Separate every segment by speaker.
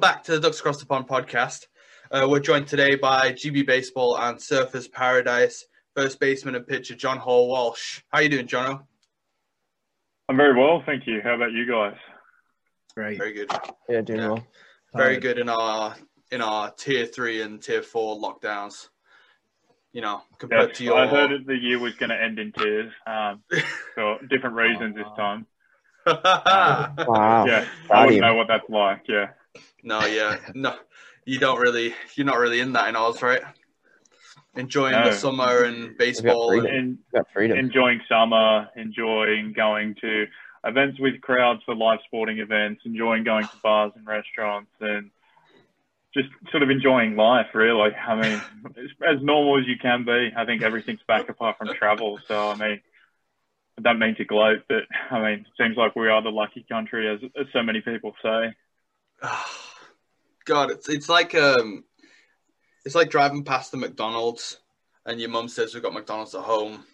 Speaker 1: welcome back to the Ducks Across the Pond podcast. Uh, we're joined today by GB Baseball and Surfers Paradise first baseman and pitcher John Hall Walsh. How are you doing, Jono?
Speaker 2: I'm very well, thank you. How about you guys?
Speaker 3: Great.
Speaker 1: Very good.
Speaker 4: Yeah, doing
Speaker 1: Yeah.
Speaker 4: well.
Speaker 1: Very good in our in our tier three and tier four lockdowns. You know, compared
Speaker 2: Yes,
Speaker 1: to your
Speaker 2: I heard that the year was going to end in tears um, for different reasons this time.
Speaker 4: Wow.
Speaker 2: Yeah, I
Speaker 4: of
Speaker 2: wouldn't know what that's like. Yeah,
Speaker 1: no, yeah, no, you don't really. You're not really in that in Oz, right? Enjoying
Speaker 2: No.
Speaker 1: the summer and baseball. And,
Speaker 2: in,
Speaker 4: Got freedom.
Speaker 2: enjoying summer, enjoying going to events with crowds for live sporting events, enjoying going to bars and restaurants, and just sort of enjoying life. Really, I mean, as, as normal as you can be. I think everything's back apart from travel. So I mean. I don't mean to gloat, but I mean, it seems like we are the lucky country, as, as so many people say.
Speaker 1: God, it's it's like um, it's like driving past the McDonald's and your mum says we've got McDonald's at home.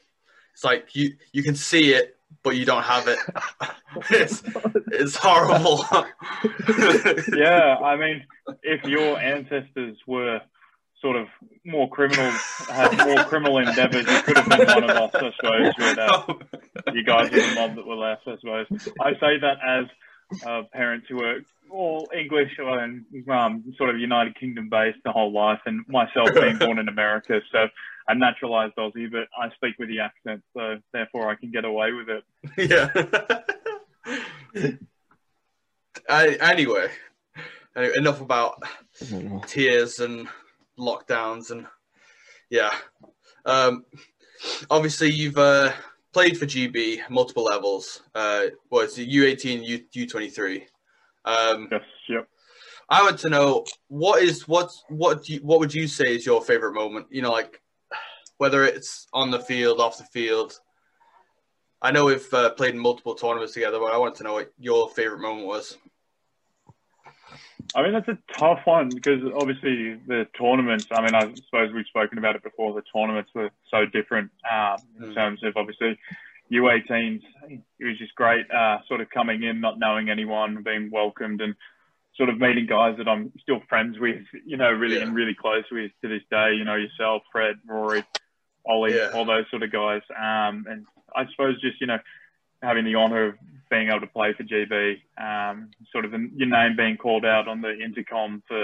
Speaker 1: It's like you you can see it, but you don't have it. it's it's horrible.
Speaker 2: yeah, I mean, if your ancestors were sort of more criminal, had more criminal endeavors, you could have been one of us, I suppose. But, uh, you guys are the mob that were left, I suppose. I say that as uh, parents who were all English and um, sort of United Kingdom based the whole life, and myself being born in America, so a naturalized Aussie, but I speak with the accent, so therefore I can get away with it.
Speaker 1: yeah. I, anyway, anyway, enough about tears and lockdowns and yeah. Um, obviously, you've uh, played for GB multiple levels. Uh, was it U18, U U23? Um,
Speaker 2: Yes, yep.
Speaker 1: I want to know what is what what you, what would you say is your favorite moment? You know, like whether it's on the field, off the field. I know we've uh, played in multiple tournaments together, but I want to know what your favorite moment was.
Speaker 2: I mean, that's a tough one because obviously the tournaments, I mean, I suppose we've spoken about it before, the tournaments were so different um, in
Speaker 1: Mm.
Speaker 2: terms of obviously U18s. It was just great uh, sort of coming in, not knowing anyone, being welcomed and sort of meeting guys that I'm still friends with, you know, really
Speaker 1: Yeah.
Speaker 2: and really close with to this day, you know, yourself, Fred, Rory, Ollie,
Speaker 1: Yeah.
Speaker 2: all those sort of guys. Um, and I suppose just, you know, having the honour of being able to play for GB, um, sort of the, your name being called out on the intercom for,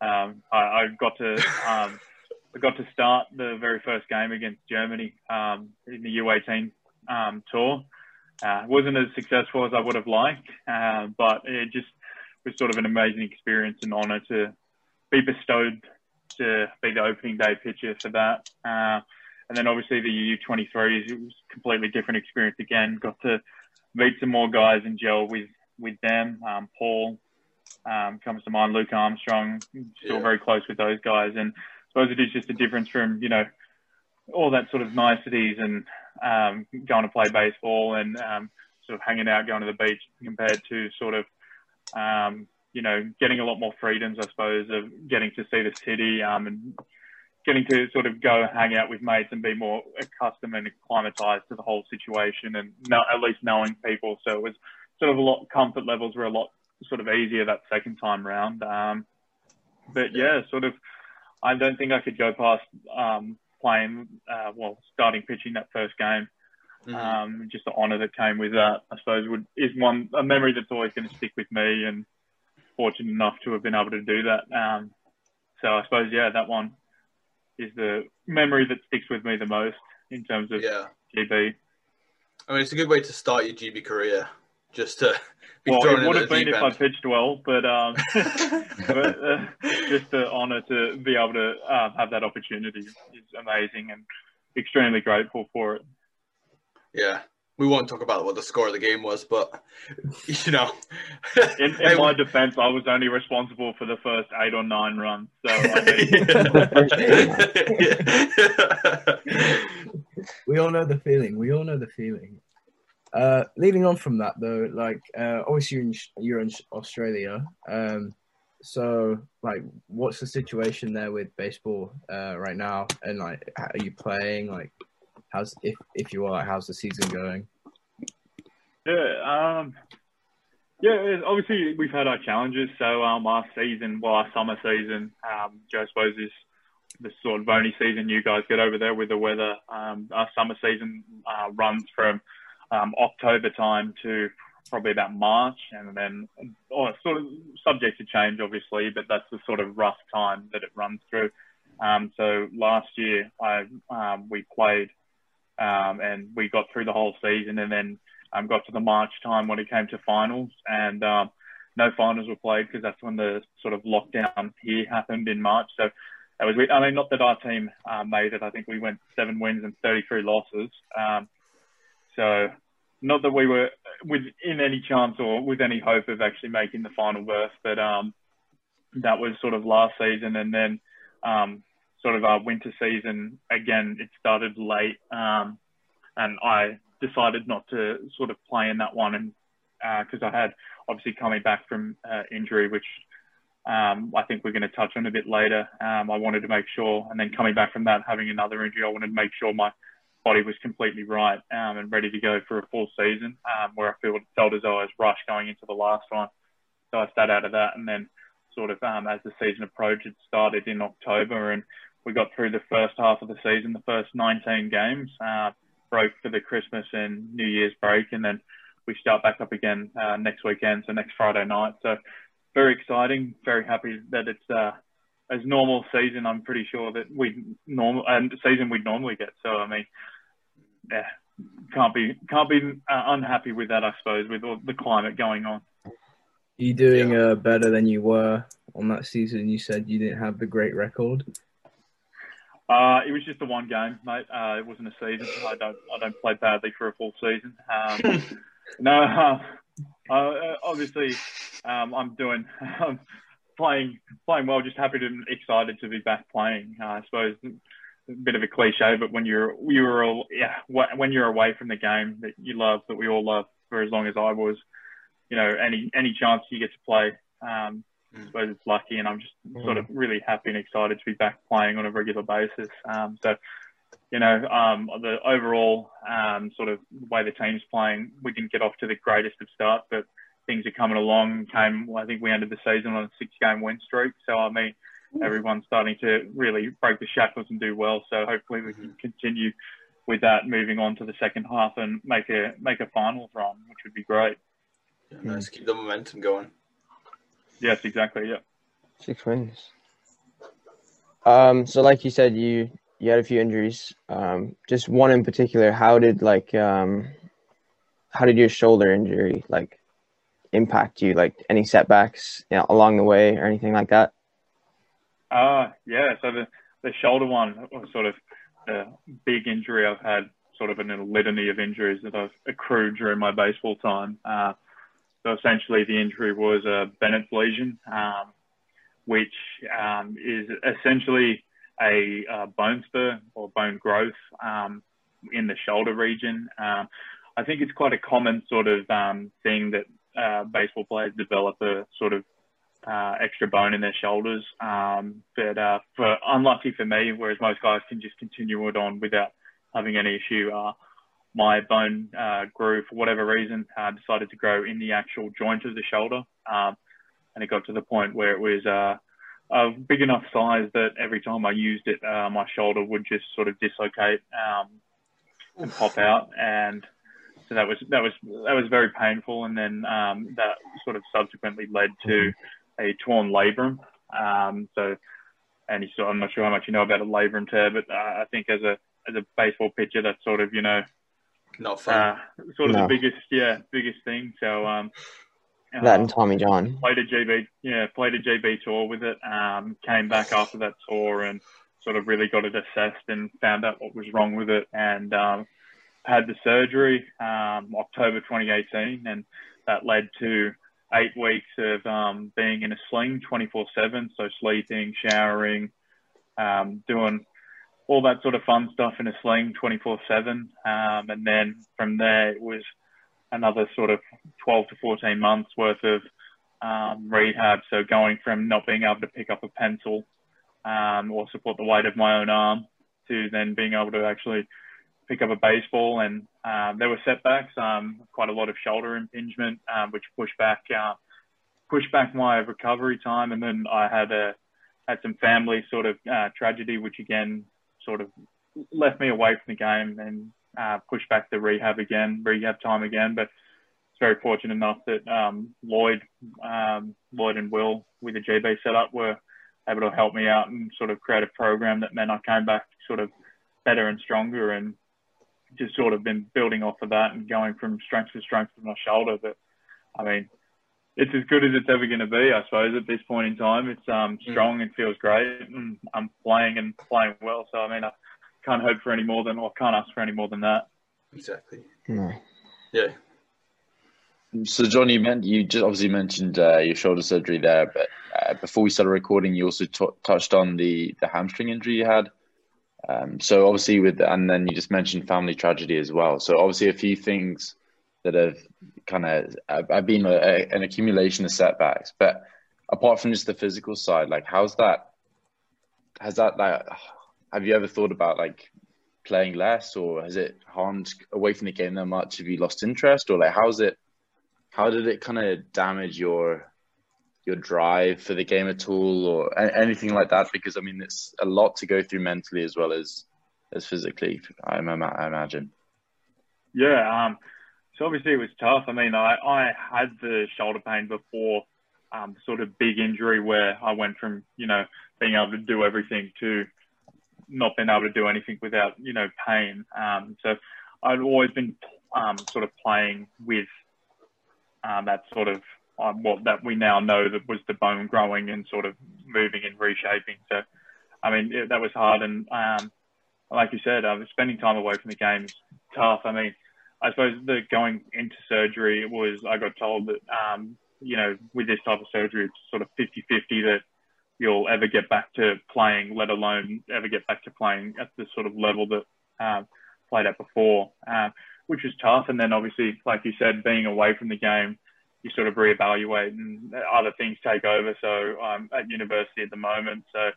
Speaker 2: um, I, I got to, um, I got to start the very first game against Germany um, in the U18 um, tour. Uh, wasn't as successful as I would have liked, uh, but it just was sort of an amazing experience and honour to be bestowed to be the opening day pitcher for that. Uh, and then obviously the U23s, it was a completely different experience again. Got to meet some more guys and gel with with them. Um, Paul um, comes to mind. Luke Armstrong, still
Speaker 1: Yeah.
Speaker 2: very close with those guys. And I suppose it is just a difference from you know all that sort of niceties and um, going to play baseball and um, sort of hanging out, going to the beach, compared to sort of um, you know getting a lot more freedoms, I suppose, of getting to see the city um, and getting to sort of go hang out with mates and be more accustomed and acclimatized to the whole situation and at least knowing people. So it was sort of a lot, comfort levels were a lot sort of easier that second time round. Um, but yeah, sort of, I don't think I could go past um, playing, uh, well, starting pitching that first game.
Speaker 1: Mhm.
Speaker 2: Um, just the honour that came with that, I suppose, would is one a memory that's always going to stick with me, and fortunate enough to have been able to do that. Um, so I suppose, yeah, that one is the memory that sticks with me the most in terms of
Speaker 1: yeah,
Speaker 2: GB.
Speaker 1: I mean it's a good way to start your GB career, just to be
Speaker 2: Well,
Speaker 1: thrown
Speaker 2: it would have been if I pitched well, but um, but uh, just the honour to be able to uh, have that opportunity is amazing and extremely grateful for it.
Speaker 1: Yeah, we won't talk about what the score of the game was, but you know,
Speaker 2: In, in my defence, I was only responsible for the first eight or nine runs, so I mean,
Speaker 3: We all know the feeling. We all know the feeling. Uh, leading on from that, though, like uh, obviously you're in, you're in Australia. Um, so, like, what's the situation there with baseball uh, right now? And like, are you playing? Like, how's if if you are, how's the season going?
Speaker 2: Yeah, um, Yeah, obviously we've had our challenges. So um, our season, well, our summer season, um, I suppose is the sort of only season you guys get over there with the weather. Um, our summer season uh, runs from um, October time to probably about March, and then oh, sort of subject to change, obviously, but that's the sort of rough time that it runs through. Um, so last year, I um, we played um, and we got through the whole season, and then um, got to the March time when it came to finals, and um, no finals were played because that's when the sort of lockdown here happened in March. So that was, I mean, not that our team uh, made it. I think we went seven wins and 33 losses. Um, so not that we were within any chance or with any hope of actually making the final berth, but um, that was sort of last season, and then um, sort of our winter season again. It started late, um, and I decided not to sort of play in that one, and because uh, I had obviously coming back from uh, injury, which um, I think we're going to touch on a bit later. Um, I wanted to make sure, and then coming back from that, having another injury, I wanted to make sure my body was completely right um, and ready to go for a full season, um, where I felt, felt as though I was rushed going into the last one. So I stayed out of that, and then sort of um, as the season approached, it started in October, and we got through the first half of the season, the first 19 games. Uh, broke for the Christmas and New Year's break, and then we start back up again uh, next weekend, so next Friday night. So very exciting. Very happy that it's uh, as normal season. I'm pretty sure that we normal and season we'd normally get. So I mean, yeah, can't be can't be uh, unhappy with that. I suppose with all the climate going on.
Speaker 3: Are you doing uh, better than you were on that season? You said you didn't have the great record.
Speaker 2: Uh, it was just a one game, mate. Uh, it wasn't a season. I don't I don't play badly for a full season. Um, no, uh, uh, obviously um, I'm doing um, playing playing well. Just happy and excited to be back playing. Uh, I suppose a bit of a cliche, but when you're you were all, yeah when you're away from the game that you love that we all love for as long as I was, you know any any chance you get to play. Um, I suppose it's lucky, and I'm just mm. sort of really happy and excited to be back playing on a regular basis. Um, so, you know, um, the overall um, sort of way the team's playing, we didn't get off to the greatest of starts, but things are coming along. Came, I think we ended the season on a six-game win streak. So, I mean, mm. everyone's starting to really break the shackles and do well. So, hopefully, we can mm-hmm. continue with that, moving on to the second half and make a make a finals run, which would be great.
Speaker 1: Yeah, nice, keep the momentum going.
Speaker 2: Yes, exactly. Yeah.
Speaker 4: Six wins. Um, so like you said, you you had a few injuries. Um, just one in particular. How did like um, how did your shoulder injury like impact you? Like any setbacks you know, along the way or anything like that?
Speaker 2: Uh yeah. So the the shoulder one was sort of the big injury I've had. Sort of in a litany of injuries that I've accrued during my baseball time. Uh, so essentially, the injury was a Bennett's lesion, um, which um, is essentially a, a, bone spur or bone growth um, in the shoulder region. Um, I think it's quite a common sort of um, thing that uh, baseball players develop a sort of uh, extra bone in their shoulders. Um, but uh, for unlucky for me, whereas most guys can just continue it on without having any issue. My bone uh, grew for whatever reason, uh, decided to grow in the actual joint of the shoulder. Um, and it got to the point where it was uh, a big enough size that every time I used it, uh, my shoulder would just sort of dislocate um, and pop out. And so that was that was that was very painful. And then um, that sort of subsequently led to a torn labrum. Um, so, and I'm not sure how much you know about a labrum tear, but uh, I think as a as a baseball pitcher, that's sort of you know
Speaker 1: not fun. Uh,
Speaker 2: sort of no. the biggest, yeah, biggest thing. So um,
Speaker 4: that and Tommy John
Speaker 2: played a GB, yeah, played a GB tour with it. Um, came back after that tour and sort of really got it assessed and found out what was wrong with it and um, had the surgery um, October 2018 and that led to eight weeks of um, being in a sling 24/7, so sleeping, showering, um, doing all that sort of fun stuff in a sling 24 7. Um, and then from there, it was another sort of 12 to 14 months worth of um, rehab. So going from not being able to pick up a pencil um, or support the weight of my own arm to then being able to actually pick up a baseball, and um, there were setbacks, um, quite a lot of shoulder impingement, um, which pushed back uh, pushed back my recovery time, and then I had a had some family sort of uh, tragedy, which again sort of left me away from the game and uh, pushed back the rehab again, rehab time again. But it's very fortunate enough that um, Lloyd, um, Lloyd and Will with the GB setup were able to help me out and sort of create a program that meant I came back sort of better and stronger and just sort of been building off of that and going from strength to strength with my shoulder. But I mean, it's as good as it's ever going to be, I suppose, at this point in time. It's um, mm. strong mm. and feels great, and I'm playing and playing well. So I mean, I can't hope for any more than, or can't ask for any more than that.
Speaker 1: Exactly.
Speaker 4: No.
Speaker 1: Yeah.
Speaker 5: So, John, you meant you just obviously mentioned uh, your shoulder surgery there, but uh, before we started recording, you also t- touched on the the hamstring injury you had. Um, so obviously with and then you just mentioned family tragedy as well. So obviously a few things that have kind of have been a, an accumulation of setbacks. But apart from just the physical side, like how's that? Has that like have you ever thought about like playing less, or has it harmed away from the game that much? Have you lost interest, or like how's it? How did it kind of damage your your drive for the game at all or anything like that? Because I mean, it's a lot to go through mentally as well as as physically. I, I imagine.
Speaker 2: Yeah. Um, so obviously it was tough. I mean, I, I had the shoulder pain before um, sort of big injury where I went from you know being able to do everything to not being able to do anything without you know pain. Um, so I'd always been um, sort of playing with um, that sort of um, what that we now know that was the bone growing and sort of moving and reshaping. So, I mean, it, that was hard. And um, like you said, uh, spending time away from the game is tough. I mean, I suppose the going into surgery was, I got told that, um, you know, with this type of surgery, it's sort of 50 50 that you'll ever get back to playing, let alone ever get back to playing at the sort of level that uh, played at before, uh, which was tough. And then obviously, like you said, being away from the game, you sort of reevaluate and other things take over. So I'm at university at the moment. So,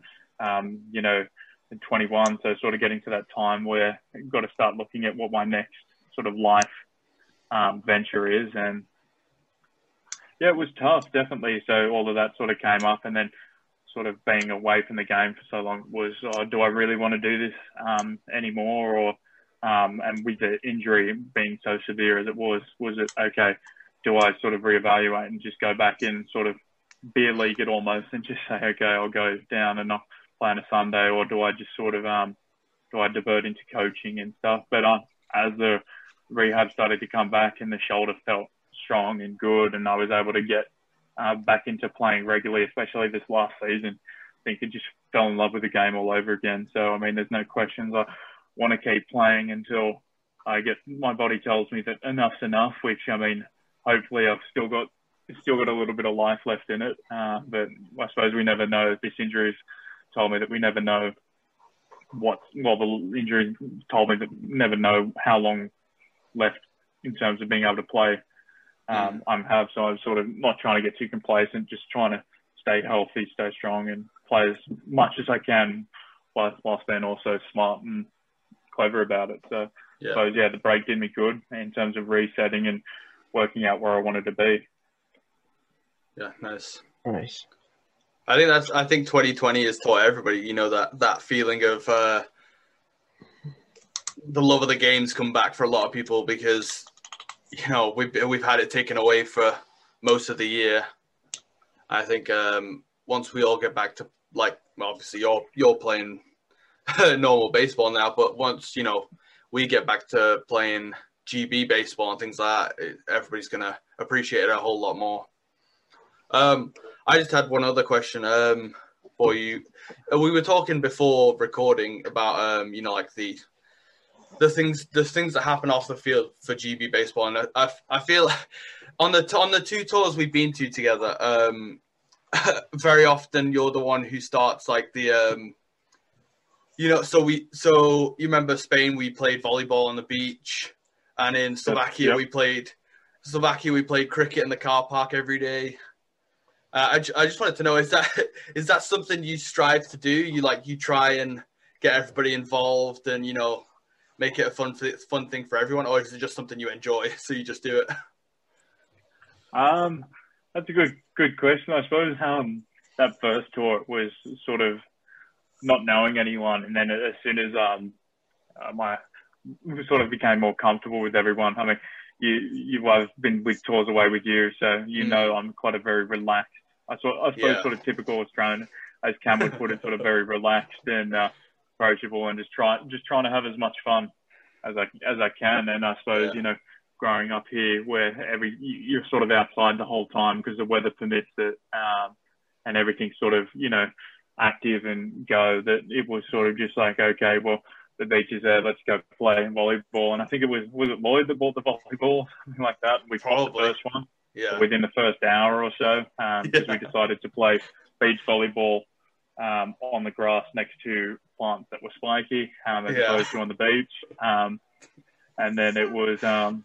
Speaker 2: um, you know, 21. So sort of getting to that time where I've got to start looking at what my next sort of life um, venture is. And yeah, it was tough, definitely. So all of that sort of came up and then sort of being away from the game for so long was, oh, do I really want to do this um, anymore? Or, um, and with the injury being so severe as it was, was it okay? do I sort of reevaluate and just go back in sort of beer league it almost and just say, okay, I'll go down and not play on a Sunday, or do I just sort of um, do I divert into coaching and stuff? But uh, as the rehab started to come back and the shoulder felt strong and good, and I was able to get uh, back into playing regularly, especially this last season. I think I just fell in love with the game all over again. So I mean, there's no questions. I want to keep playing until I get my body tells me that enough's enough. Which I mean, hopefully I've still got still got a little bit of life left in it. Uh, but I suppose we never know. This injury's told me that we never know what. Well, the injury told me that never know how long left in terms of being able to play. Um, mm. I'm have so I'm sort of not trying to get too complacent, just trying to stay healthy, stay strong, and play as much as I can, whilst, whilst being also smart and clever about it. So, yeah. so yeah, the break did me good in terms of resetting and working out where I wanted to be.
Speaker 1: Yeah, nice.
Speaker 4: Nice.
Speaker 1: I think that's. I think 2020 has taught everybody. You know that that feeling of uh, the love of the games come back for a lot of people because you know we've we've had it taken away for most of the year. I think um, once we all get back to like obviously you're you're playing normal baseball now, but once you know we get back to playing GB baseball and things like that, everybody's to appreciate it a whole lot more. Um, I just had one other question um, for you. Uh, we were talking before recording about, um, you know, like the the things the things that happen off the field for GB baseball, and I, I feel on the on the two tours we've been to together, um, very often you're the one who starts like the um, you know, so we so you remember Spain? We played volleyball on the beach and in Slovakia yep. we played Slovakia we played cricket in the car park every day. Uh, I, I just wanted to know is that is that something you strive to do? You like you try and get everybody involved and you know make it a fun fun thing for everyone, or is it just something you enjoy, so you just do it?
Speaker 2: Um, that's a good good question. I suppose um, that first tour was sort of not knowing anyone, and then as soon as um, uh, my sort of became more comfortable with everyone. I mean, you you I've been with tours away with you, so you
Speaker 1: Mm.
Speaker 2: know I'm quite a very relaxed. I sort I suppose
Speaker 1: Yeah.
Speaker 2: sort of typical Australian, as Cam would put it, sort of very relaxed and uh, approachable, and just try just trying to have as much fun as I as I can. And I suppose
Speaker 1: Yeah.
Speaker 2: you know, growing up here where every you- you're sort of outside the whole time because the weather permits it, um, and everything's sort of you know active and go. That it was sort of just like okay, well the beach is there. Let's go play volleyball. And I think it was was it Lloyd that bought the volleyball, something like that. We bought the first one
Speaker 1: Yeah.
Speaker 2: within the first hour or so because we
Speaker 1: Yeah.
Speaker 2: decided to play beach volleyball um, on the grass next to plants that were spiky um, as
Speaker 1: Yeah.
Speaker 2: opposed to on the beach. Um, and then it was um,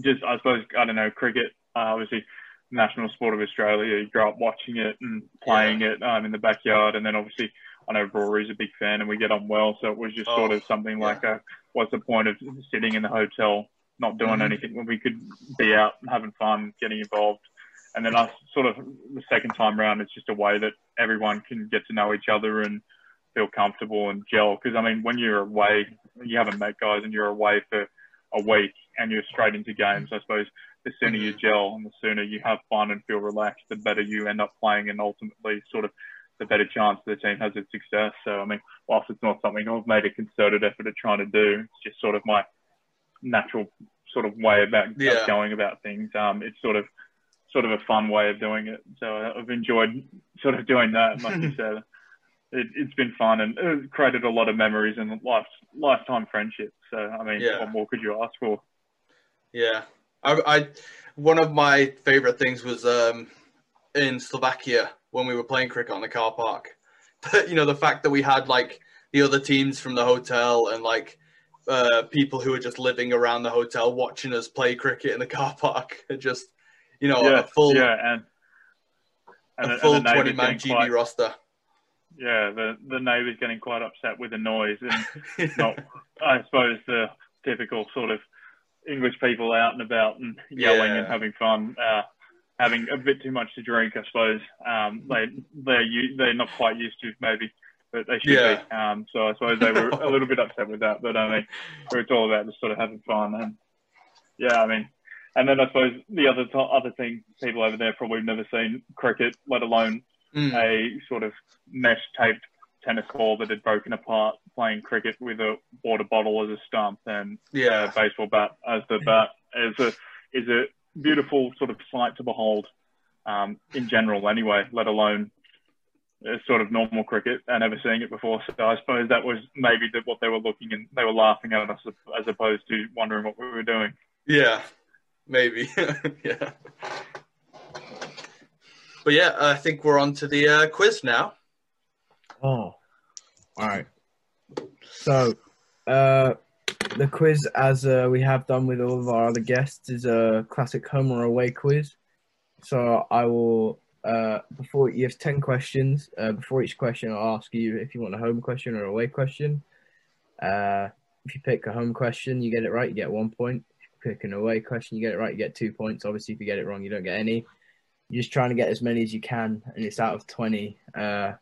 Speaker 2: just I suppose I don't know cricket. Uh, obviously, national sport of Australia. You grow up watching it and playing it um, in the backyard, and then obviously I know Rory's a big fan, and we get on well. So it was just sort
Speaker 1: Oh,
Speaker 2: of something
Speaker 1: yeah.
Speaker 2: like, a, what's the point of sitting in the hotel, not doing
Speaker 1: Mhm.
Speaker 2: anything when we could be out and having fun, getting involved. And then us sort of the second time round, it's just a way that everyone can get to know each other and feel comfortable and gel. Because I mean, when you're away, you haven't met guys, and you're away for a week, and you're straight into games. I suppose the sooner you gel and the sooner you have fun and feel relaxed, the better you end up playing, and ultimately, sort of, the better chance the team has of success. So I mean, whilst it's not something I've made a concerted effort at trying to do, it's just sort of my natural sort of way about
Speaker 1: Yeah.
Speaker 2: going about things. Um, it's sort of sort of a fun way of doing it. So I've enjoyed sort of doing that. Like you said, it, it's been fun and it created a lot of memories and life, lifetime friendships. So I mean,
Speaker 1: Yeah.
Speaker 2: what more could you ask for?
Speaker 1: Yeah, I, I one of my favorite things was um, in Slovakia when we were playing cricket on the car park. you know, the fact that we had like the other teams from the hotel and like uh, people who were just living around the hotel watching us play cricket in the car park. It just, you know,
Speaker 2: yeah,
Speaker 1: a full
Speaker 2: yeah, and
Speaker 1: a
Speaker 2: the-
Speaker 1: full twenty man
Speaker 2: getting
Speaker 1: GB roster.
Speaker 2: Yeah, the the neighbours getting quite upset with the noise and it's not, I suppose, the typical sort of English people out and about and yelling
Speaker 1: Yeah.
Speaker 2: and having fun, uh, having a bit too much to drink, I suppose. Um, they they're they're not quite used to maybe, but they should
Speaker 1: Yeah.
Speaker 2: be. Um, so I suppose they were a little bit upset with that. But I mean, it's all about just sort of having fun and yeah, I mean. And then I suppose the other to- other thing, people over there probably have never seen cricket, let alone
Speaker 1: Mm.
Speaker 2: a sort of mesh taped tennis ball that had broken apart playing cricket with a water bottle as a stump and a
Speaker 1: Yeah,
Speaker 2: baseball bat as the bat is a is a beautiful sort of sight to behold um, in general anyway let alone a sort of normal cricket and never seeing it before so I suppose that was maybe the, what they were looking and they were laughing at us as opposed to wondering what we were doing
Speaker 1: yeah, maybe. yeah. But yeah, I think we're on to the uh, quiz now.
Speaker 3: Oh, all right. So, uh, the quiz, as uh, we have done with all of our other guests, is a classic home or away quiz. So I will, uh, before you have ten questions. Uh, before each question, I'll ask you if you want a home question or away question. Uh, if you pick a home question, you get it right, you get one point. If you pick an away question, you get it right, you get two points. Obviously, if you get it wrong, you don't get any. You're just trying to get as many as you can, and it's out of twenty. Uh,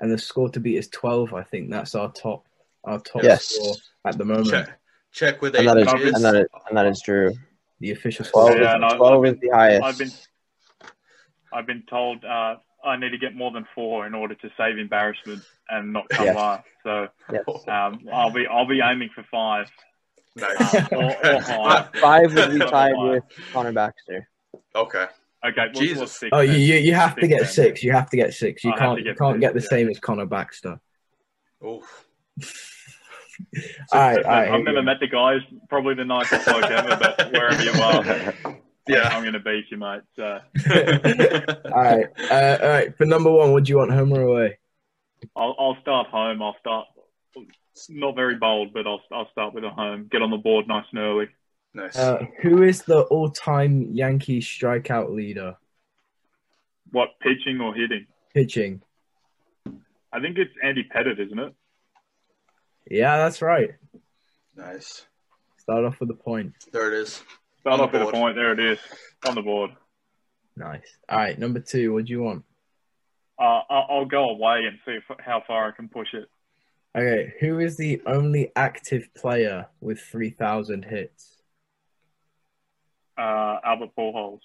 Speaker 3: and the score to beat is 12. I think that's our top our top
Speaker 4: Yes.
Speaker 3: score at the moment.
Speaker 1: Check, check with
Speaker 4: And that is, and that is, and that is true.
Speaker 3: The official score.
Speaker 4: 12,
Speaker 2: Yeah,
Speaker 4: is,
Speaker 2: and I-
Speaker 4: 12
Speaker 2: I've
Speaker 4: is the highest.
Speaker 2: I've been I've been told uh, I need to get more than four in order to save embarrassment and not come
Speaker 4: Yes.
Speaker 2: last. So
Speaker 4: Yes.
Speaker 2: um, I'll be I'll be aiming for five
Speaker 1: Nice.
Speaker 2: um, or, or higher.
Speaker 4: Five would be tied with Connor Baxter.
Speaker 1: okay.
Speaker 2: Okay, we'll,
Speaker 1: Jesus.
Speaker 2: we'll six
Speaker 3: Oh, you,
Speaker 2: then.
Speaker 3: you you have to get
Speaker 2: then.
Speaker 3: six. You have to get six. You
Speaker 2: I
Speaker 3: can't
Speaker 2: to
Speaker 3: you
Speaker 2: get
Speaker 3: can't
Speaker 2: six,
Speaker 3: get the
Speaker 2: yeah.
Speaker 3: same as Connor Baxter.
Speaker 1: Oof.
Speaker 3: all right,
Speaker 2: Listen,
Speaker 3: all right.
Speaker 2: I've never met the guy. He's Probably the nicest bloke ever, but wherever you are,
Speaker 1: Yeah.
Speaker 2: I'm going to beat you, mate. So
Speaker 3: all right, uh, all right. For number one, what do you want, home or away?
Speaker 2: I'll, I'll start home. I'll start not very bold, but I'll I'll start with a home. Get on the board nice and early.
Speaker 1: Nice.
Speaker 3: Uh, who is the all-time Yankee strikeout leader?
Speaker 2: What pitching or hitting?
Speaker 3: Pitching.
Speaker 2: I think it's Andy Pettitte, isn't it?
Speaker 3: Yeah, that's right.
Speaker 1: Nice.
Speaker 3: Start off with a point.
Speaker 1: There it is.
Speaker 2: Start
Speaker 1: On the
Speaker 2: off with a
Speaker 1: board.
Speaker 2: point. There it is on the board.
Speaker 3: Nice. All right, number two. What do you want?
Speaker 2: Uh, I'll, I'll go away and see if, how far I can push it.
Speaker 3: Okay, who is the only active player with 3,000 hits?
Speaker 2: Uh, Albert Pujols.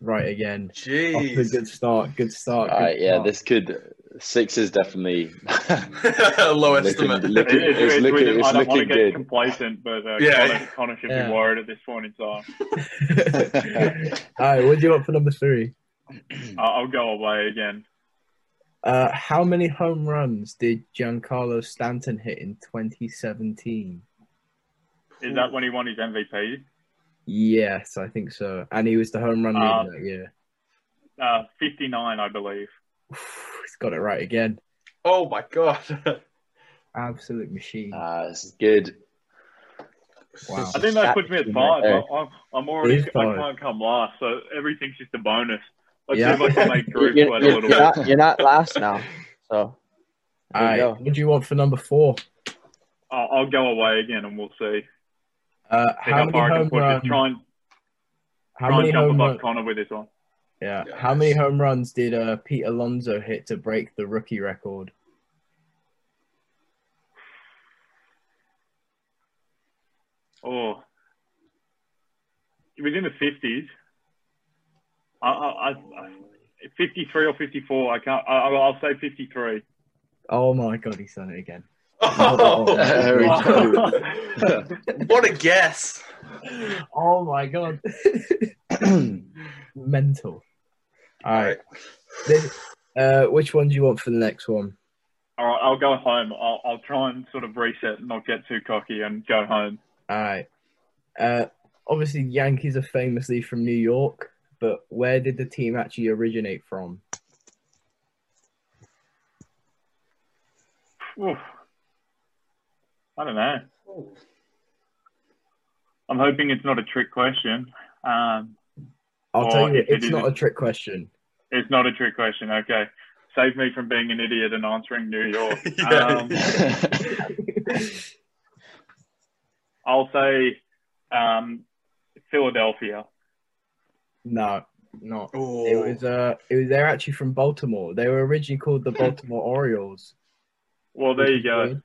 Speaker 3: Right again. Off a
Speaker 1: Jeez.
Speaker 3: good start. Good start. Good
Speaker 5: right, yeah,
Speaker 3: start.
Speaker 5: this could six is definitely a
Speaker 1: Low
Speaker 5: Looking-
Speaker 1: estimate.
Speaker 5: look- It's
Speaker 2: it's- it's-
Speaker 5: looking-
Speaker 2: we-
Speaker 5: it's
Speaker 2: I don't want to get
Speaker 5: good.
Speaker 2: complacent, but uh,
Speaker 1: Yeah.
Speaker 2: Connor, Connor should
Speaker 3: Yeah.
Speaker 2: be worried at this point in time.
Speaker 3: All right, what do you want for number three?
Speaker 2: I'll, I'll go away again.
Speaker 3: Uh, how many home runs did Giancarlo Stanton hit in 2017?
Speaker 2: Is that when he won his MVP?
Speaker 3: Yes, I think so. And he was the home run
Speaker 2: Uh,
Speaker 3: leader that year.
Speaker 2: Uh, 59, I believe.
Speaker 3: He's got it right again.
Speaker 1: Oh my god.
Speaker 3: Absolute machine.
Speaker 5: uh, this is good.
Speaker 3: Wow.
Speaker 2: I think that puts me at five. I, I'm, I'm already,
Speaker 3: It is
Speaker 2: I can't come last, so everything's just a bonus. Let's
Speaker 3: Yeah.
Speaker 2: see if I can make
Speaker 4: You're,
Speaker 2: group
Speaker 4: you're, you're, you're not, you're not last now. So
Speaker 3: All
Speaker 4: there you
Speaker 3: what do you want for number four?
Speaker 2: I'll, I'll go away again and we'll see.
Speaker 3: Uh,
Speaker 2: See
Speaker 3: how
Speaker 2: how,
Speaker 3: many
Speaker 2: far I can
Speaker 3: home runs?
Speaker 2: Try and,
Speaker 3: How
Speaker 2: try
Speaker 3: many
Speaker 2: and jump
Speaker 3: home
Speaker 2: above
Speaker 3: runs?
Speaker 2: Connor with this one.
Speaker 3: Yeah.
Speaker 1: Yes.
Speaker 3: How many home runs did uh, Pete Alonso hit to break the rookie record?
Speaker 2: Oh, it was in the 50s. I, I, I, I 53 or 54. I can't. I, I'll I'll say 53.
Speaker 3: Oh my god, he's done it again.
Speaker 5: There we go.
Speaker 1: what a guess.
Speaker 3: Oh my god. Mental. All right. Then, uh, which one do you want for the next one?
Speaker 2: All right, I'll go home. I'll, I'll try and sort of reset and not get too cocky and go home.
Speaker 3: All right. Uh, obviously, Yankees are famously from New York, but where did the team actually originate from?
Speaker 2: Oof. I don't know. I'm hoping it's not a trick question. Um,
Speaker 3: I'll tell you,
Speaker 2: if it
Speaker 3: it's not a trick question.
Speaker 2: it's not a trick question. Okay. Save me from being an idiot and answering New York. Um, I'll say um, Philadelphia.
Speaker 3: No, not.
Speaker 1: Oh.
Speaker 3: It was uh, it was they're actually from Baltimore. They were originally called the Baltimore Orioles.
Speaker 2: Well, there you go.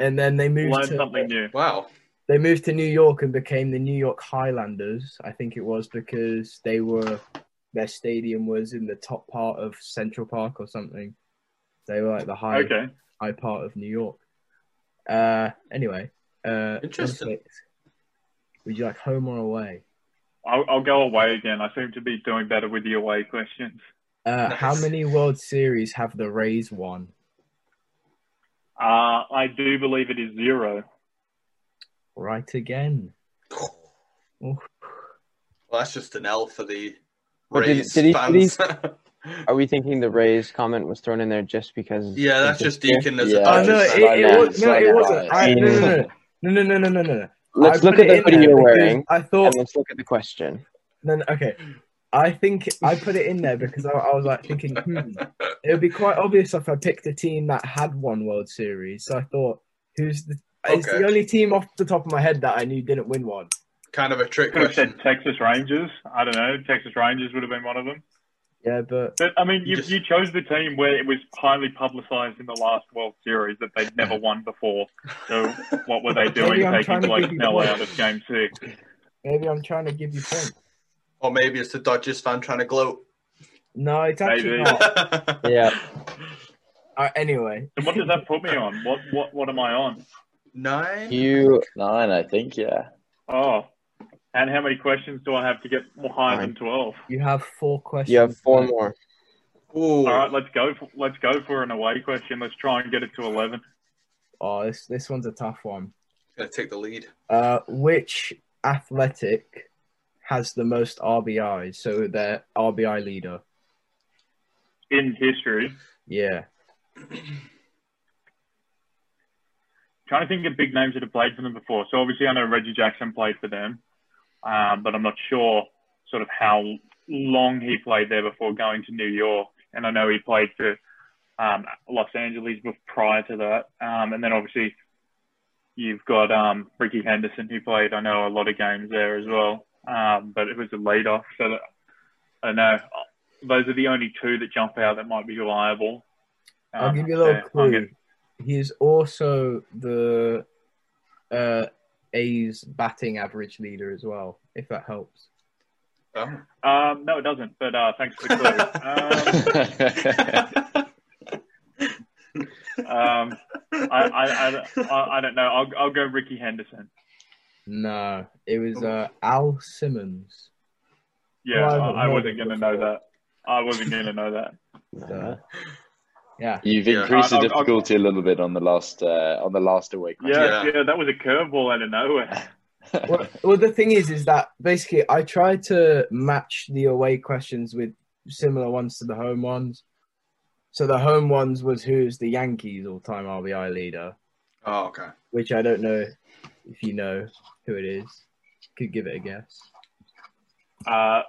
Speaker 3: And then they moved
Speaker 2: Learn
Speaker 3: to
Speaker 2: something new.
Speaker 1: Wow.
Speaker 3: they moved to New York and became the New York Highlanders. I think it was because they were their stadium was in the top part of Central Park or something. They were like the high
Speaker 2: Okay.
Speaker 3: high part of New York. Uh, anyway, uh,
Speaker 1: Interesting.
Speaker 3: number. Would you like home or away?
Speaker 2: I'll, I'll go away again. I seem to be doing better with the away questions.
Speaker 3: Uh, How many World Series have the Rays won?
Speaker 2: Uh, I do believe it is zero.
Speaker 3: Right again.
Speaker 1: Well, that's just an L for the
Speaker 4: But did-
Speaker 1: Rays
Speaker 4: did he- did
Speaker 1: fans.
Speaker 4: are we thinking the Rays comment was thrown in there just because?
Speaker 1: yeah, that's just? Deacon as
Speaker 5: Yeah.
Speaker 1: a
Speaker 3: oh, no, it, it, was, no, it wasn't. I, no, no, no, no, no, no, no, no, no.
Speaker 4: Let's
Speaker 3: I
Speaker 4: look at the
Speaker 3: in
Speaker 4: hoodie you're wearing,
Speaker 3: I thought
Speaker 4: and let's look at the question.
Speaker 3: No, no, okay. I think I put it in there because I, I was like thinking, hmm, it would be quite obvious if I picked a team that had won World Series. So I thought, who's the? It's the only team off the top of my head that I knew didn't win one.
Speaker 1: kind of a trick
Speaker 2: Could have said Texas Rangers. I don't know. Texas Rangers would have been one of them.
Speaker 3: Yeah, but
Speaker 2: But I mean, you,
Speaker 1: Just-
Speaker 2: you chose the team where it was highly publicised in the last World Series that they'd never won before. So what were they doing
Speaker 3: Maybe I'm
Speaker 2: taking
Speaker 3: trying to
Speaker 2: Blake
Speaker 3: give you
Speaker 2: Snell out of Game Six?
Speaker 3: maybe I'm trying to give you points.
Speaker 1: Or maybe it's the Dodgers fan trying to gloat.
Speaker 3: No, it's actually
Speaker 2: Maybe.
Speaker 3: not.
Speaker 4: Yeah,
Speaker 3: Uh, anyway,
Speaker 2: So what does that put me on? What what what am I on?
Speaker 1: Nine?
Speaker 4: you
Speaker 5: Nine, I think. Yeah.
Speaker 2: Oh, and how many questions do I have to get more higher
Speaker 4: Nine.
Speaker 2: than twelve?
Speaker 3: you have four questions.
Speaker 4: you have four more.
Speaker 1: Ooh.
Speaker 2: All right, let's go. For, let's go for an away question. Let's try and get it to eleven.
Speaker 3: Oh, this this one's a tough one.
Speaker 1: Gonna take the lead.
Speaker 3: Uh, which athletic has the most RBI, So their RBI leader.
Speaker 2: In history,
Speaker 3: Yeah.
Speaker 2: trying to think of big names that have played for them before. So obviously, I know Reggie Jackson played for them, um, but I'm not sure sort of how long he played there before going to New York. And I know he played for um, Los Angeles prior to that, um, and then obviously you've got um, Rickey Henderson who played I know a lot of games there as well, um, but it was a lead off. So that, I don't know. Those are the only two that jump out that might be reliable.
Speaker 3: I'll
Speaker 2: Um,
Speaker 3: give you a little
Speaker 2: yeah, I'll
Speaker 3: clue.
Speaker 2: get-
Speaker 3: He's also the uh, A's batting average leader as well, if that helps.
Speaker 1: Oh.
Speaker 2: Um, no, it doesn't. But uh, thanks for the clue. Um, um, I, I, I, I, I don't know. I'll, I'll go Rickey Henderson.
Speaker 3: No, it was uh, Al Simmons.
Speaker 2: Yeah,
Speaker 3: Well, I
Speaker 2: I,
Speaker 3: haven't
Speaker 2: I
Speaker 3: heard
Speaker 2: wasn't going to know that. I wasn't going to know that.
Speaker 3: So, yeah,
Speaker 5: You've
Speaker 1: Yeah.
Speaker 5: increased the
Speaker 2: I'll- I'll-
Speaker 5: difficulty a little bit on the last uh, on the last away question.
Speaker 2: Yeah,
Speaker 1: Yeah.
Speaker 2: yeah, that was a curveball out of nowhere.
Speaker 3: well, well, the thing is, is that basically I tried to match the away questions with similar ones to the home ones. So the home ones was who's the Yankees all-time RBI leader,
Speaker 1: Oh, okay.
Speaker 3: which I don't know if you know who it is. Could give it a guess.
Speaker 2: Uh,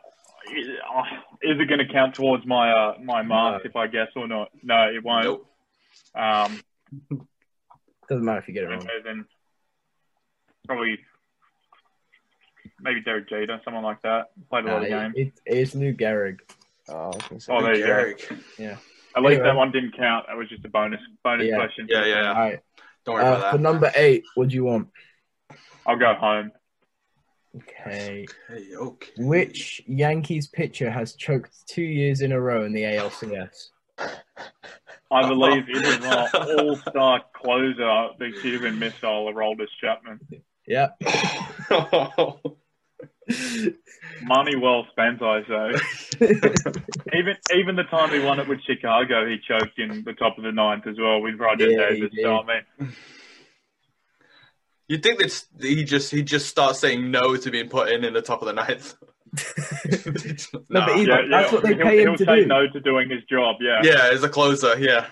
Speaker 2: is is it going to count towards my uh, my marks
Speaker 3: No.
Speaker 2: if I guess or not? No, it won't.
Speaker 1: Nope.
Speaker 2: Um,
Speaker 3: Doesn't matter if you get it wrong.
Speaker 2: okay, then probably maybe Derek Jeter, someone like that. Played a lot of games.
Speaker 3: it, it's Lou Gehrig.
Speaker 4: Oh, I was gonna say-
Speaker 2: Oh, there you go.
Speaker 1: Gehrig.
Speaker 2: At least
Speaker 3: Anyway.
Speaker 2: that one didn't count. That was just a bonus bonus
Speaker 3: Yeah.
Speaker 2: question.
Speaker 1: Yeah, yeah, yeah.
Speaker 3: All right.
Speaker 1: Don't worry
Speaker 3: Uh,
Speaker 1: about
Speaker 3: for number eight, what do you want?
Speaker 2: I'll go home.
Speaker 3: Okay.
Speaker 1: Hey, okay.
Speaker 3: Which Yankees pitcher has choked two years in a row in the ALCS?
Speaker 2: I believe it was our all-star closer, the Cuban missile, Aroldis Chapman.
Speaker 3: Yeah.
Speaker 2: Money well spent, I say. even even the time he won it with Chicago, he choked in the top of the ninth as well with Rajai
Speaker 3: Yeah, he
Speaker 2: Davis.
Speaker 3: did.
Speaker 2: So I mean,
Speaker 1: You'd think that he just he just starts saying no to being put in in the top of the ninth.
Speaker 3: No, but he-
Speaker 2: yeah,
Speaker 3: That's
Speaker 2: yeah,
Speaker 3: what they
Speaker 2: he'll,
Speaker 3: pay him
Speaker 2: he'll
Speaker 3: to
Speaker 2: say
Speaker 3: do.
Speaker 2: no to doing his job. Yeah,
Speaker 1: yeah, as a closer, yeah,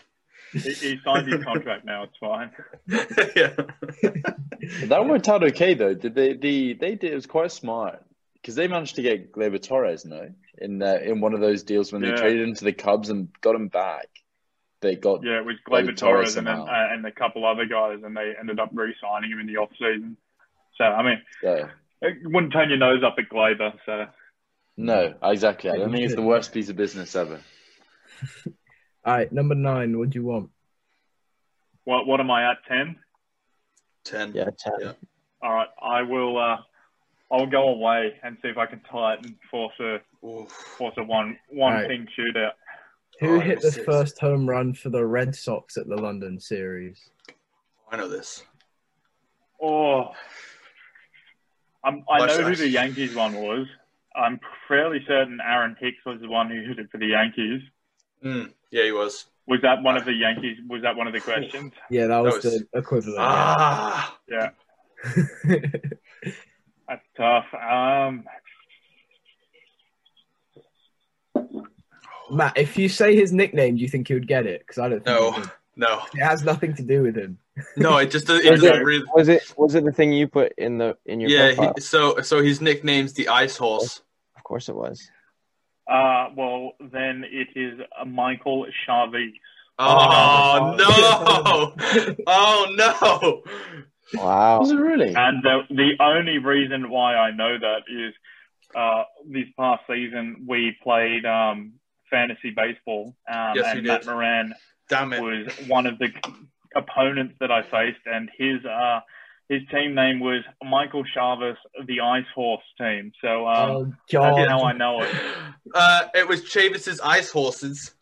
Speaker 2: He, he signed his contract now. It's fine.
Speaker 1: yeah.
Speaker 5: That worked out okay though. Did they? The they did. It was quite smart because they managed to get Gleyber Torres, no, in uh, in one of those deals when
Speaker 2: Yeah.
Speaker 5: they traded him to the Cubs and got him back. They got
Speaker 2: Yeah, it was
Speaker 5: Gleyber
Speaker 2: Gleyber
Speaker 5: Torres
Speaker 2: Torres and then, uh, and a couple other guys, and they ended up re-signing him in the off season. So I mean,
Speaker 5: uh,
Speaker 2: it wouldn't turn your nose up at Gleyber. So
Speaker 5: no, exactly. I don't think it's the worst piece of business ever.
Speaker 3: All right, number nine. What do you want?
Speaker 2: what what am I at? Ten.
Speaker 1: Ten.
Speaker 4: Yeah, ten.
Speaker 1: Yeah.
Speaker 2: All right, I will. Uh, I'll go away and see if I can tie it and force a
Speaker 1: Oof.
Speaker 2: force a one one
Speaker 3: Right.
Speaker 2: thing shootout.
Speaker 3: Who
Speaker 1: Oh,
Speaker 3: hit the
Speaker 1: six.
Speaker 3: first home run for the Red Sox at the London series?
Speaker 1: I know this.
Speaker 2: Oh, I'm, I
Speaker 1: Well,
Speaker 2: know
Speaker 1: I-
Speaker 2: who the Yankees one was. I'm fairly certain Aaron Hicks was the one who hit it for the Yankees.
Speaker 1: Mm, yeah, he was.
Speaker 2: Was that one of the Yankees? Was that one of the questions?
Speaker 3: Yeah, that was,
Speaker 1: was-
Speaker 3: the equivalent.
Speaker 1: Ah,
Speaker 2: Yeah,
Speaker 3: yeah.
Speaker 2: that's tough. Um,
Speaker 3: Matt, if you say his nickname, do you think he would get it? Because I don't think
Speaker 1: no,
Speaker 3: he
Speaker 1: no,
Speaker 3: it has nothing to do with him.
Speaker 1: no. It just it
Speaker 4: Was
Speaker 1: doesn't
Speaker 4: it,
Speaker 1: really.
Speaker 4: was it was it the thing you put in the in your
Speaker 1: Yeah. He, so so his nickname's the Ice Horse.
Speaker 4: Of course it was.
Speaker 2: uh, well, then it is uh, Michael Chavis.
Speaker 1: Oh no! Oh no!
Speaker 4: Wow.
Speaker 5: Was it really?
Speaker 2: And the, the only reason why I know that is uh, this past season we played um, fantasy baseball, um,
Speaker 1: Yes, you
Speaker 2: and Matt
Speaker 1: did.
Speaker 2: Moran
Speaker 1: Damn it!
Speaker 2: was one of the opponents that I faced, and his uh, his team name was Michael Chavis, the Ice Horse team. So um,
Speaker 3: oh
Speaker 2: that's how I know it.
Speaker 1: Uh, it was Chavis's Ice Horses.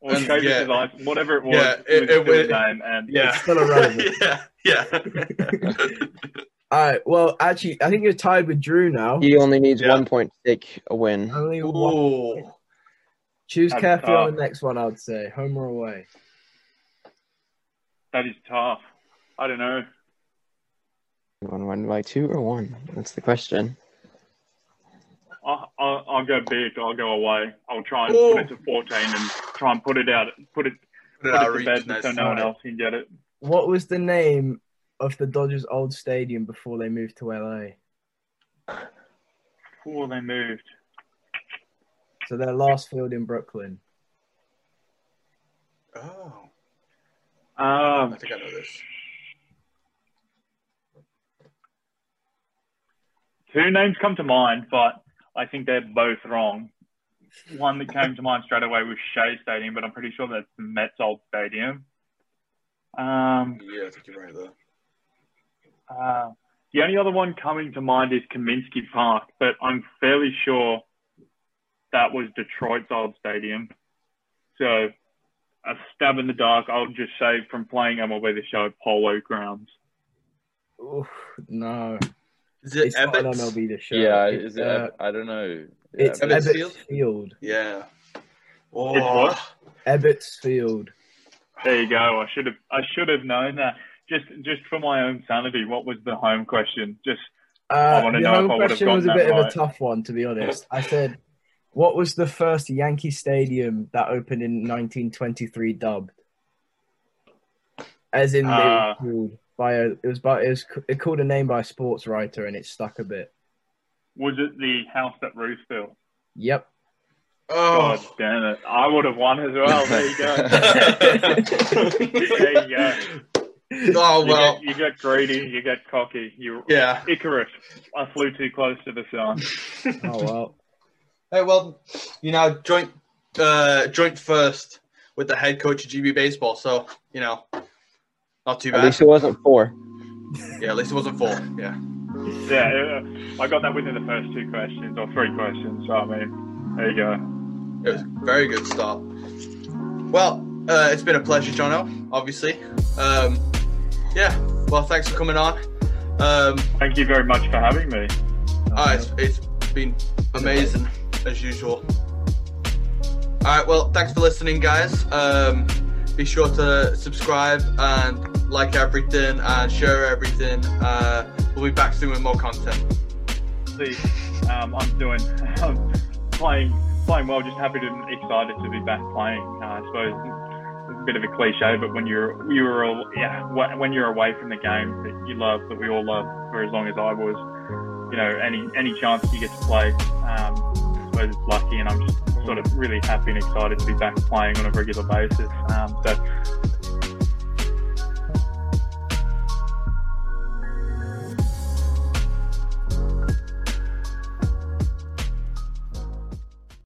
Speaker 2: Or
Speaker 1: And,
Speaker 2: Chavis's
Speaker 1: yeah.
Speaker 2: Ice, whatever it was,
Speaker 1: Yeah,
Speaker 2: it,
Speaker 1: it-
Speaker 2: was
Speaker 1: it
Speaker 2: still name. And
Speaker 1: Yeah,
Speaker 3: It's still irrelevant.
Speaker 1: yeah, yeah.
Speaker 3: All right. Well, actually, I think you're tied with Drew now.
Speaker 4: He only needs
Speaker 1: Yeah.
Speaker 4: one point to take a win.
Speaker 3: Only one.
Speaker 1: Ooh.
Speaker 3: Choose
Speaker 2: That's
Speaker 3: carefully on the next one. I would say home or away.
Speaker 2: that is tough. I don't know.
Speaker 4: You want to win by two or one? That's the question.
Speaker 2: I'll, I'll, I'll go big. I'll go away. I'll try and
Speaker 1: Ooh.
Speaker 2: put it to 14 and try and put it out. Put it,
Speaker 1: Put
Speaker 2: put
Speaker 1: it
Speaker 2: it
Speaker 1: out
Speaker 2: to bed
Speaker 1: nice.
Speaker 2: so no one else can get it.
Speaker 3: What was the name of the Dodgers' old stadium before they moved to LA?
Speaker 2: Before they moved.
Speaker 3: So their last field in Brooklyn.
Speaker 1: Oh,
Speaker 2: Um,
Speaker 1: I think I know this.
Speaker 2: two names come to mind, but I think they're both wrong. One that came to mind straight away was Shea Stadium, but I'm pretty sure that's the Mets old stadium. Um,
Speaker 1: Yeah, I think you're right there.
Speaker 2: uh, the only other one coming to mind is Comiskey Park, but I'm fairly sure that was Detroit's old stadium. So, a stab in the dark, I'll just say from playing MLB The Show, Polo Grounds.
Speaker 3: Oh, no,
Speaker 1: Is it
Speaker 3: it's not
Speaker 1: Ebbets?
Speaker 3: MLB the show.
Speaker 5: Yeah,
Speaker 3: It's,
Speaker 5: is it?
Speaker 3: uh,
Speaker 5: I don't know.
Speaker 3: it's
Speaker 5: Yeah,
Speaker 1: Ebbets
Speaker 3: Ebbets
Speaker 1: Field?
Speaker 3: Field.
Speaker 1: Yeah.
Speaker 2: It's
Speaker 1: Oh,
Speaker 2: what?
Speaker 3: Ebbets Field.
Speaker 2: There you go. I should have I should have known that. Just just for my own sanity, what was the home question? Just
Speaker 3: Uh,
Speaker 2: wanna
Speaker 3: the
Speaker 2: know if
Speaker 3: home
Speaker 2: I would've
Speaker 3: question was a bit
Speaker 2: that
Speaker 3: of a tough one, to be honest. I said, "What was the first Yankee Stadium that opened in 1923 dubbed?" As in, it uh. called by a, it was by it was it called a name by a sports writer, and it stuck a bit.
Speaker 2: was it the house that Ruth built?
Speaker 3: Yep. Oh.
Speaker 2: God
Speaker 1: oh.
Speaker 2: damn it! I would have won as well. There you go. there you go.
Speaker 1: Oh
Speaker 2: You,
Speaker 1: well,
Speaker 2: get, you got greedy. You got cocky. You
Speaker 1: yeah.
Speaker 2: Icarus. I flew too close to the sun.
Speaker 3: Oh well.
Speaker 1: Hey, well, you know, joint uh, joint first with the head coach of GB baseball, so you know, not too bad.
Speaker 4: At
Speaker 1: bad.
Speaker 4: least it wasn't four.
Speaker 1: Yeah, at least it wasn't four. Yeah.
Speaker 2: Yeah, uh, I got that within the first two questions or three questions. So I mean, there you go.
Speaker 1: It was a very good start. Well, uh, it's been a pleasure, Jono, obviously. Um, yeah, well, thanks for coming on. Um,
Speaker 2: Thank you very much for having me.
Speaker 1: ah, it's, it's been amazing, as usual. All right, well, thanks for listening, guys. Um, be sure to subscribe and like everything and share everything. Uh, we'll be back soon with more content.
Speaker 2: See, um, I'm doing, I'm playing, playing well. Just happy to, excited to be back playing. Uh, I suppose it's a bit of a cliche, but when you're, you were, all, yeah, when you're away from the game that you love, that we all love for as long as I was, you know, any any chance you get to play, um, I suppose it's lucky, and I'm just sort of really happy and excited to be back playing on a regular basis. Um, so